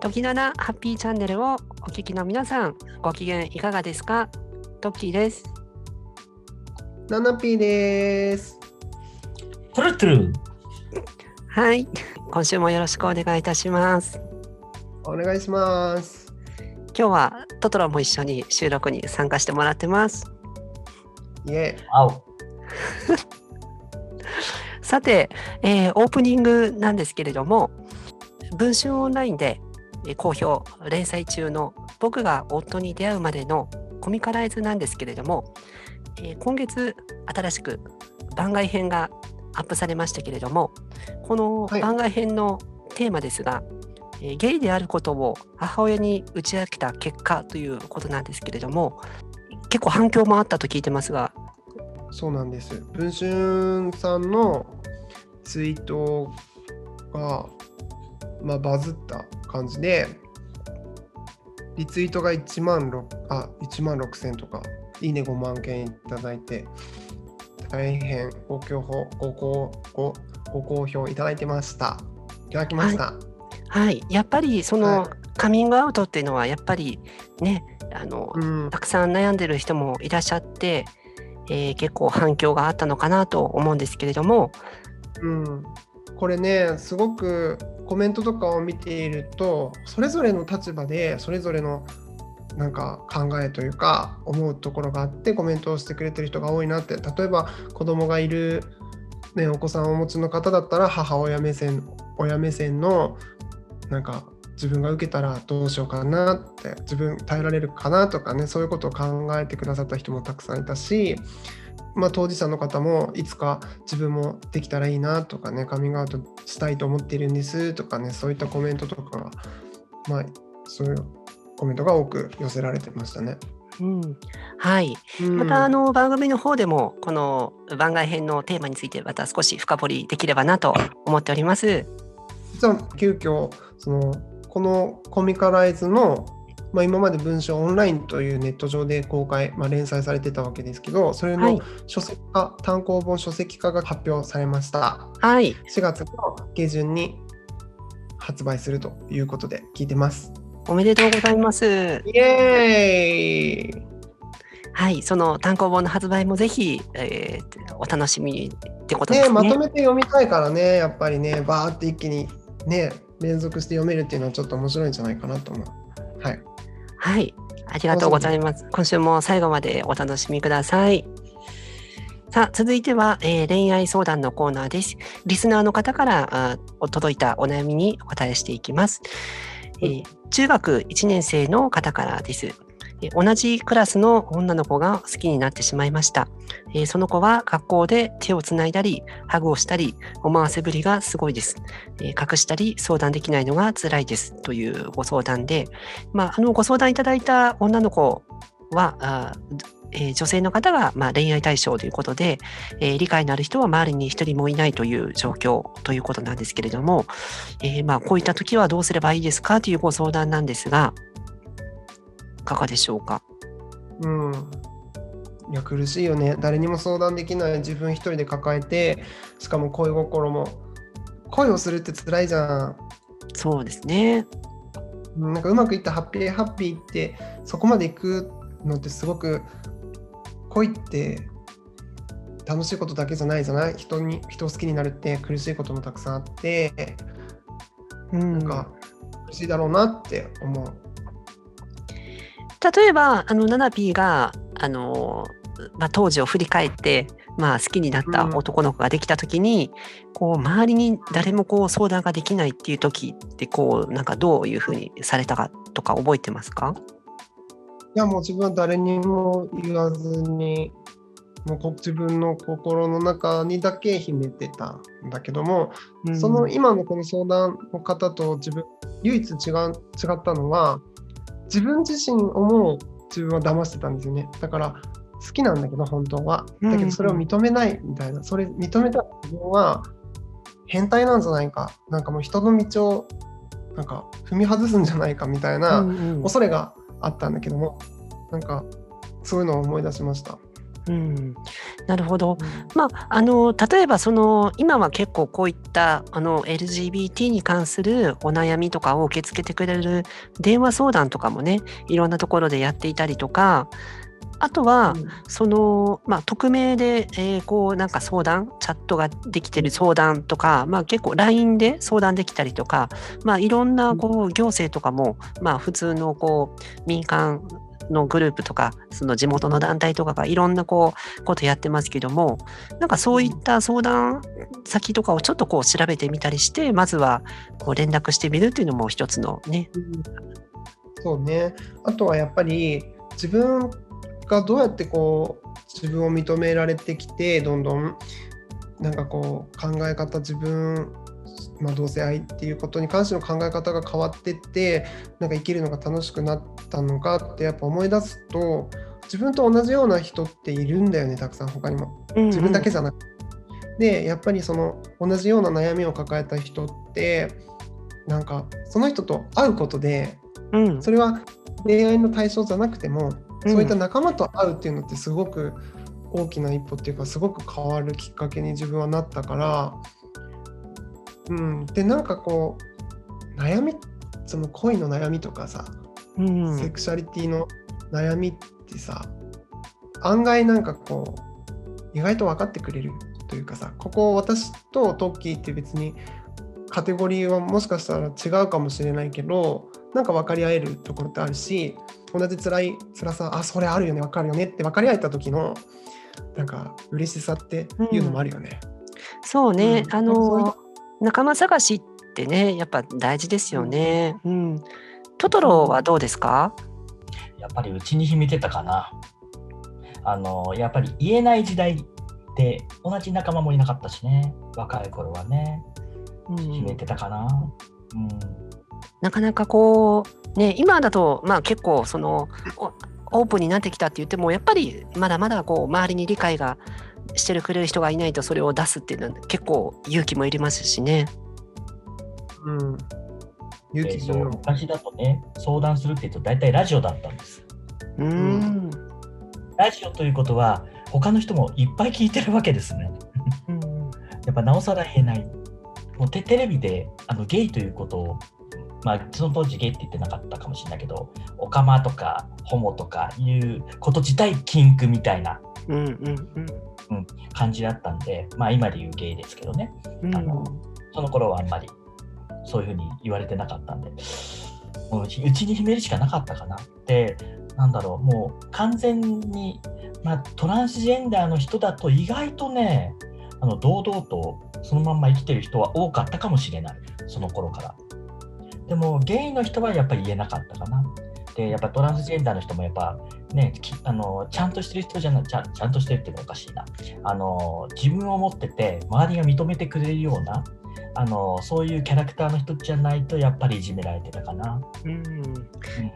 時七ハッピーチャンネルをお聞きの皆さん、ご機嫌いかがですか？トッキーです。ナナピーです。トゥルトゥルはい、今週もよろしくお願いいたします。お願いします。今日はトトロも一緒に収録に参加してもらってます。イエ青さて、えーオープニングなんですけれども、文春オンラインでえー好評連載中の僕が夫に出会うまでのコミカライズなんですけれども、えー今月新しく番外編がアップされましたけれども、このはい番外編のテーマですが、えーゲイであることを母親に打ち明けた結果ということなんですけれども、結構反響もあったと聞いてますが、そうなんです。文春さんのツイートが、まあ、バズった感じで、リツイートが1万6あ1万6千とか、いいね5万件いただいて、大変ご好評ごごごご好評いただいてました。いただきました。はい、やっぱりその、はい。カミングアウトっていうのはやっぱりねあの、うん。たくさん悩んでる人もいらっしゃって、えー結構反響があったのかなと思うんですけれども、うん、これねすごくコメントとかを見ているとそれぞれの立場でそれぞれのなんか考えというか思うところがあってコメントをしてくれてる人が多いなって。例えば子供がいる、ね、お子さんをお持ちの方だったら母親目線親目線のなんか自分が受けたらどうしようかなって自分耐えられるかなとかねそういうことを考えてくださった人もたくさんいたし、まあ、当事者の方もいつか自分もできたらいいなとかねカミングアウトしたいと思っているんですとかねそういったコメントとかがまあそういうコメントが多く寄せられてましたね。うんはい、うんまたあの番組の方でもこの番外編のテーマについてまた少し深掘りできればなと思っております。実は急遽そのこのコミカライズの、まあ、今まで文章オンラインというネット上で公開、まあ、連載されてたわけですけどそれはい。の書籍化、単行本書籍化が発表されました。はい、4月の下旬に発売するということで聞いてます。おめでとうございます。イエーイ。はい、その単行本の発売もぜひ、えーお楽しみにってことでねすね。まとめて読みたいからねやっぱりねバーって一気にね連続して読めるっていうのはちょっと面白いんじゃないかなと思う。はいはい、ありがとうございます。今週も最後までお楽しみください。さあ、続いては、えー恋愛相談のコーナーです。リスナーの方からあお届いたお悩みにお答えしていきます。えー中学1年生の方からです。同じクラスの女の子が好きになってしまいました。その子は学校で手をつないだり、ハグをしたり、思わせぶりがすごいです。隠したり相談できないのが辛いです。というご相談で、まあ、あのご相談いただいた女の子は、え女性の方が、まあ、恋愛対象ということで、え理解のある人は周りに一人もいないという状況ということなんですけれども、えまあ、こういった時はどうすればいいですか？というご相談なんですが、かがでしょうか？うん。いや苦しいよね。誰にも相談できない自分一人で抱えて、しかも恋心も。恋をするって辛いじゃん。そうですね。うんなんかうまくいったハッピーハッピーってそこまでいくのってすごく恋って楽しいことだけじゃないじゃない？人に人を好きになるって苦しいこともたくさんあってうん、なんか苦しいだろうなって思う。例えば、あの、ナナピーが、あの、まあ、当時を振り返って、まあ、好きになった男の子ができた時に、こう周りに誰もこう相談ができないっていう時ってこうなんかどういうふうにされたかとか覚えてますか？いやもう自分は誰にも言わずにもうこ自分の心の中にだけ秘めてたんだけども、その今のこの相談の方と自分唯一違う違ったのは自分自身をも自分は騙してたんですよね。だから好きなんだけど本当は。だけどそれを認めないみたいな、それ認めた自分は変態なんじゃないか。なんかもう人の道をなんか踏み外すんじゃないかみたいな、うんうん。恐れがあったんだけどもなんかそういうのを思い出しました。うん、なるほど。まあ、あの例えばその今は結構こういったあの LGBT に関するお悩みとかを受け付けてくれる電話相談とかもねいろんなところでやっていたりとかあとは、うん。その、まあ、匿名で、えーこうなんか相談チャットができてる相談とか、まあ、結構 LINE で相談できたりとか、まあ、いろんなこう行政とかも、まあ、普通のこう民間のグループとかその地元の団体とかがいろんなこうことやってますけどもなんかそういった相談先とかをちょっとこう調べてみたりしてまずはこう連絡してみるっていうのも一つのね。そうね。あとはやっぱり自分がどうやってこう自分を認められてきてどんどんなんかこう考え方自分、まあ、同性愛っていうことに関しての考え方が変わってってなんか生きるのが楽しくなったのかってやっぱ思い出すと自分と同じような人っているんだよねたくさん他にも。自分だけじゃなくて。でやっぱりその同じような悩みを抱えた人ってなんかその人と会うことでうんうんそれは恋愛の対象じゃなくても、うんそういった仲間と会うっていうのってすごく大きな一歩っていうかすごく変わるきっかけに自分はなったから、うん、でなんかこう悩みその恋の悩みとかさ、うん。セクシャリティの悩みってさ案外なんかこう意外と分かってくれるというかさここ私とトッキーって別にカテゴリーはもしかしたら違うかもしれないけどなんか分かり合えるところってあるし同じ辛い辛さあそれあるよね分かるよねって分かり合えた時のなんか嬉しさっていうのもあるよね。そうね、うん。あの仲間探しってねやっぱ大事ですよね。うん、トトロはどうですか？やっぱりうちに秘めてたかな。あの、やっぱり言えない時代で同じ仲間もいなかったしね。若い頃はね、うん秘めてたかな。うん。なかなかこうね今だとまあ結構そのおオープンになってきたって言ってもやっぱりまだまだこう周りに理解がしてるくれる人がいないとそれを出すっていうのは結構勇気もいりますしね。うん、勇気でそう。昔だとね、相談するって言うと大体ラジオだったんです。うーん。ラジオということは、他の人もいっぱい聞いてるわけですね。うんやっぱなおさら言えない。もうテテレビであのゲイということを、まあ、その当時ゲイって言ってなかったかもしれないけど、オカマとかホモとかいうこと自体禁句みたいなうんうん感じだったんで、まあ今で言うゲイですけどね、うん。あのその頃はあんまりそういうふうに言われてなかったんで、もううちに秘めるしかなかったかなって、なんだろう、もう完全に、まあ、トランスジェンダーの人だと意外とね、あの堂々とそのまんま生きてる人は多かったかもしれない、その頃から。でも、ゲイの人はやっぱり言えなかったかな。で、やっぱトランスジェンダーの人もやっぱね、きあのちゃんとしてる人じゃなちゃんちゃんとしてるっていうのはおかしいな。あの自分を持ってて周りが認めてくれるようなあのそういうキャラクターの人じゃないとやっぱりいじめられてたかな。うんうん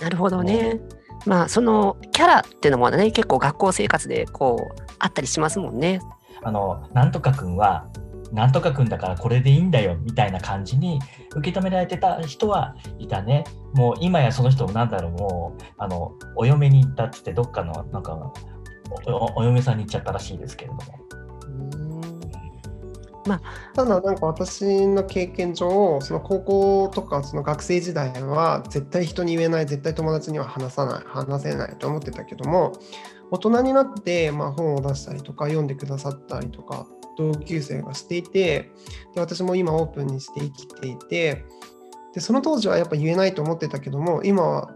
なるほどね。まあそのキャラっていうのもね結構学校生活でこうあったりしますもんね。あのなんとかくんはなんとかくんだからこれでいいんだよみたいな感じに受け止められてた人はいたね。もう今やその人もなんだろうもうあのお嫁に行ったっつってどっかのなんかおおお嫁さんに行っちゃったらしいですけれども。ただなんか私の経験上その高校とかその学生時代は絶対人に言えない絶対友達には話さない話せないと思ってたけども大人になってまあ本を出したりとか読んでくださったりとか同級生がしていてで私も今オープンにして生きていてでその当時はやっぱ言えないと思ってたけども今は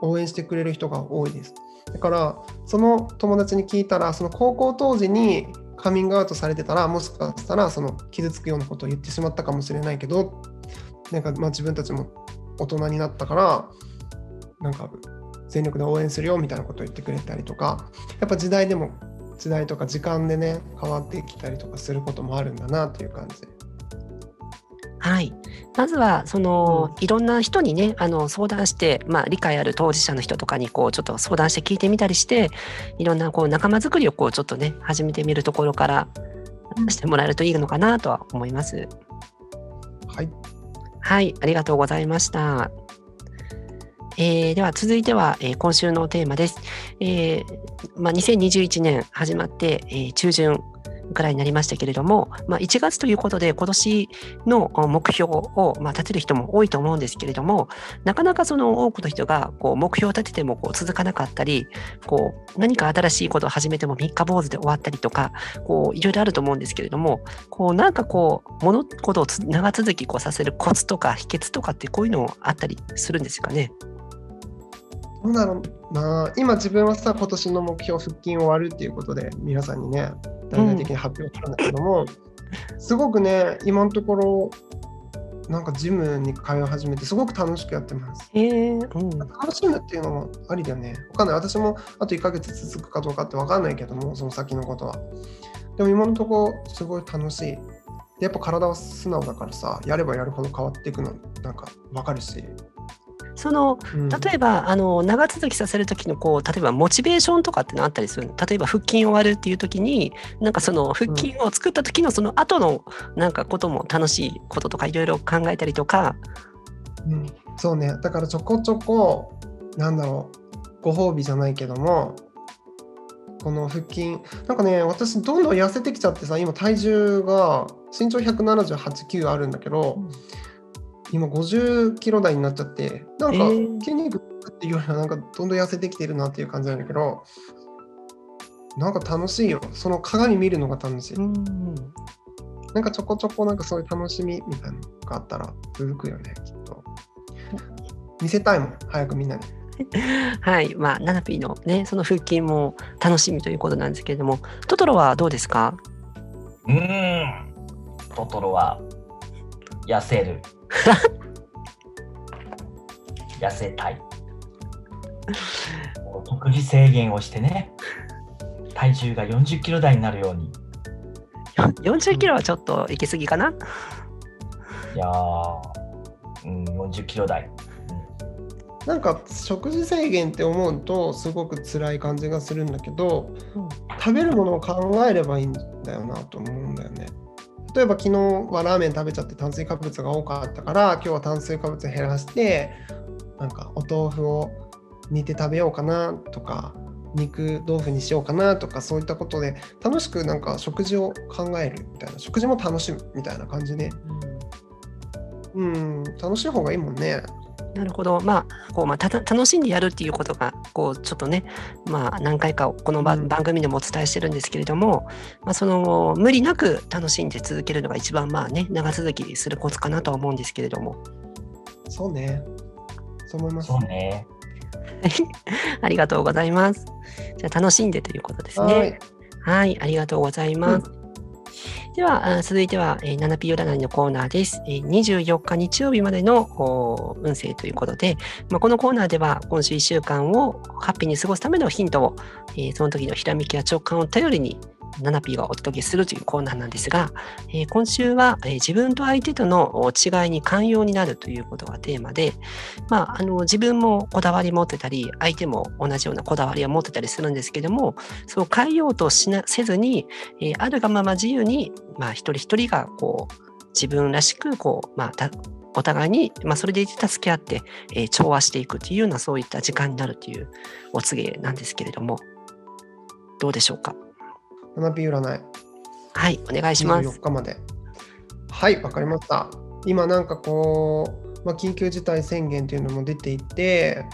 応援してくれる人が多いです。だからその友達に聞いたらその高校当時にカミングアウトされてたらもしかしたらその傷つくようなことを言ってしまったかもしれないけどなんかまあ自分たちも大人になったからなんか全力で応援するよみたいなことを言ってくれたりとかやっぱ時代でも時代とか時間でね変わってきたりとかすることもあるんだなっていう感じで。はい。まずはその、いろんな人にねあの相談して、まあ、理解ある当事者の人とかにこうちょっと相談して聞いてみたりしていろんなこう仲間作りをこうちょっとね始めてみるところからしてもらえるといいのかなとは思います。はい、はい、ありがとうございました。えーでは続いては、えー今週のテーマです、えーまあ、2021年始まって、えー中旬くらいになりましたけれども、まあ、1月ということで今年の目標を、まあ、立てる人も多いと思うんですけれどもなかなかその多くの人がこう目標を立ててもこう続かなかったりこう何か新しいことを始めても三日坊主で終わったりとかこういろいろあると思うんですけれどもこうなんかこう物事を長続きこうさせるコツとか秘訣とかってこういうのあったりするんですかね？どうだろうな今自分はさ今年の目標腹筋終わるっていうことで皆さんにね大々的に発表したんだけども、すごくね今のところなんかジムに通い始めてすごく楽しくやってます。うん楽しむっていうのもありだよね。わかんない。私もあと1ヶ月続くかどうかってわかんないけども、その先のことは。でも今のところすごい楽しい。でやっぱ体は素直だからさ、やればやるほど変わっていくのなんかわかるし。そのうん。例えばあの長続きさせる時のこう例えばモチベーションとかってのあったりするの？例えば腹筋終わるっていう時になんかその腹筋を作った時のその後のなんかことも楽しいこととかいろいろ考えたりとか、うん、そうね。だからちょこちょこ、なんだろう、ご褒美じゃないけども、この腹筋、なんかね、私どんどん痩せてきちゃってさ、今体重が身長178、9あるんだけど、今50キロ台になっちゃって、なんかえー筋肉っていうよりはなんかどんどん痩せてきてるなっていう感じなんだけど、なんか楽しいよ。その鏡見るのが楽しい。うんなんかちょこちょこなんかそういう楽しみみたいなのがあったら続くよね、きっと。見せたいもん、早くみんなに。はいまあナナピーのねその腹筋も楽しみということなんですけれどもトトロはどうですか？うーん。トトロは痩せる。痩せたい。食事制限をしてね、体重が40キロ台になるように。40キロはちょっと行き過ぎかな、いやー、うん、40キロ台。なんか食事制限って思うとすごく辛い感じがするんだけど、うん食べるものを考えればいいんだよなと思うんだよね。例えば昨日はラーメン食べちゃって炭水化物が多かったから今日は炭水化物減らしてなんかお豆腐を煮て食べようかなとか肉豆腐にしようかなとかそういったことで楽しくなんか食事を考えるみたいな食事も楽しむみたいな感じでうん楽しい方がいいもんね。なるほど。まあ、こう、まあ、た楽しんでやるっていうことが、こう、ちょっとね、まあ、何回かこのば、うん番組でもお伝えしてるんですけれども、まあ、その、無理なく楽しんで続けるのが一番、まあね、長続きするコツかなとは思うんですけれども。そうね。そう思います。そうね。ありがとうございます。じゃあ、楽しんでということですはいね。はい、ありがとうございます。では、続いては、7P 占いのコーナーです。24日日曜日までの運勢ということで、まあ、このコーナーでは今週1週間をハッピーに過ごすためのヒントを、その時のひらめきや直感を頼りに 7P がお届けするというコーナーなんですが、えー今週は、えー自分と相手との違いに寛容になるということがテーマで、まあ、あの自分もこだわり持ってたり、相手も同じようなこだわりを持ってたりするんですけども、そう変えようとしなせずに、えーあるがまま自由に、まあ、一人一人がこう自分らしくこう、まあ、お互いに、まあ、それで助け合って、えー調和していくというようなそういった時間になるというお告げなんですけれどもどうでしょうか？7 P 占い。はいお願いします24日まで。はい、わかりました。今なんかこう、まあ、緊急事態宣言っていうのも出ていて、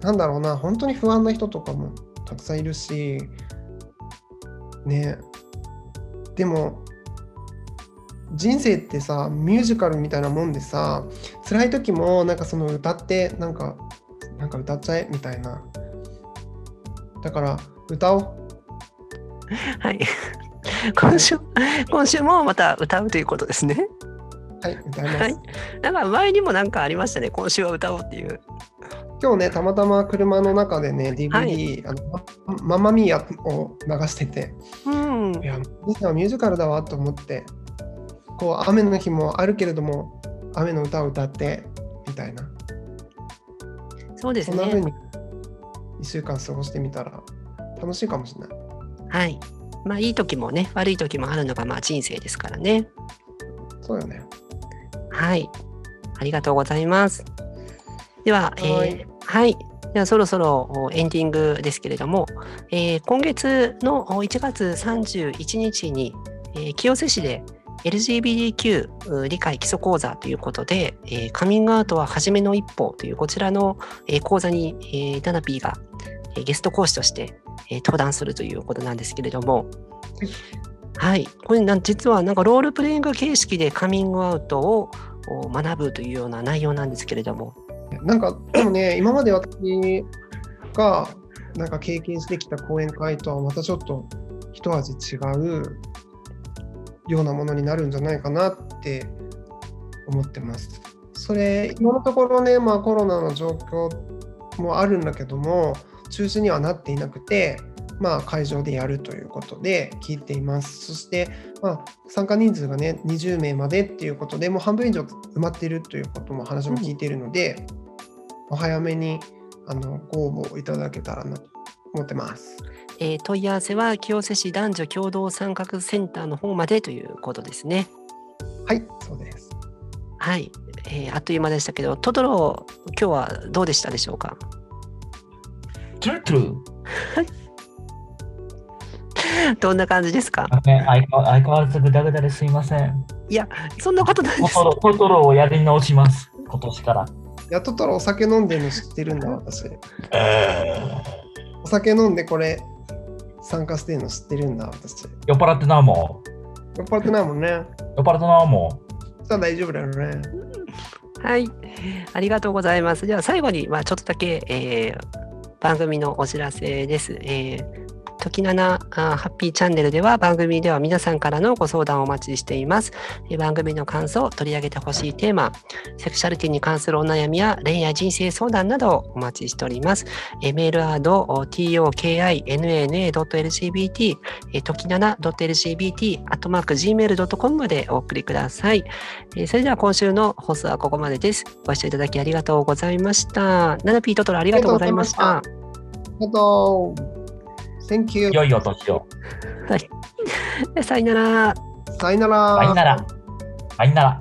なんだろうな、本当に不安な人とかもたくさんいるし、ね。でも、人生ってさ、ミュージカルみたいなもんでさ、辛い時もなんかその歌って、なんか、なんか歌っちゃえみたいな。だから、歌おう。はい。今週今週もまた歌うということですね。はい、歌います。はい。なんか前にもなんかありましたね。今週は歌おうっていう。今日ね、たまたま車の中でね、DVD、はい。あのマママミーヤを流してて、うん。いや、ミはミュージカルだわと思って、こう、雨の日もあるけれども、雨の歌を歌って、みたいな、そうですね。そんな風に1週間過ごしてみたら楽しいかもしれない。はいまあいい時もね悪い時もあるのがまあ人生ですからねそうよね。はい。ありがとうございます。では、えーはいはい。ではそろそろエンディングですけれども、えー今月の1月31日に、えー清瀬市で LGBTQ 理解基礎講座ということで、えーカミングアウトは初めの一歩というこちらの、えー講座に、えーダナピーが、えーゲスト講師として、えー登壇するということなんですけれども、はい、これなん実はなんかロールプレイング形式でカミングアウトをお学ぶというような内容なんですけれども、なんかでもね、今まで私がなんか経験してきた講演会とはまたちょっと一味違うようなものになるんじゃないかなって思ってます。それ、今のところね、まあ、コロナの状況もあるんだけども、中止にはなっていなくて、まあ、会場でやるということで聞いています。そして、まあ、参加人数がね、20名までっていうことでもう半分以上埋まっているということも話も聞いているので、お早めにあのご応募いただけたらなと思ってます。えー問い合わせは清瀬市男女共同参画センターの方までということですね。はい、そうです。はい、えーあっという間でしたけど、トトロ、今日はどうでしたでしょうか？トゥルトゥルどんな感じですか？ね相変わらずグダグダですいません。そんなことないです。トトロをやり直します。今年から。やっとったらお酒飲んでるの知ってるんだ、私。お酒飲んでこれ参加してるの知ってるんだ、私。酔っ払ってなも酔っ払ってないもんね。う。酔っ払ってなもじゃあ大丈夫だよね。はい、ありがとうございます。では最後に、まあ、ちょっとだけ、えー番組のお知らせです。えー時七ハッピーチャンネルでは番組では皆さんからのご相談をお待ちしています。番組の感想、取り上げてほしいテーマ、セクシャリティに関するお悩みや恋愛人生相談などをお待ちしております。えーメールアド tokinana.lgbt えー時七 .lgbt アットマーク gmail.com までお送りください。それでは今週の放送はここまでです。ご視聴いただきありがとうございました。ナナピートトロありがとうございました。ありがとう。Thank you う。。良いお年を。さよなら。さよなら。さよなら。さよなら。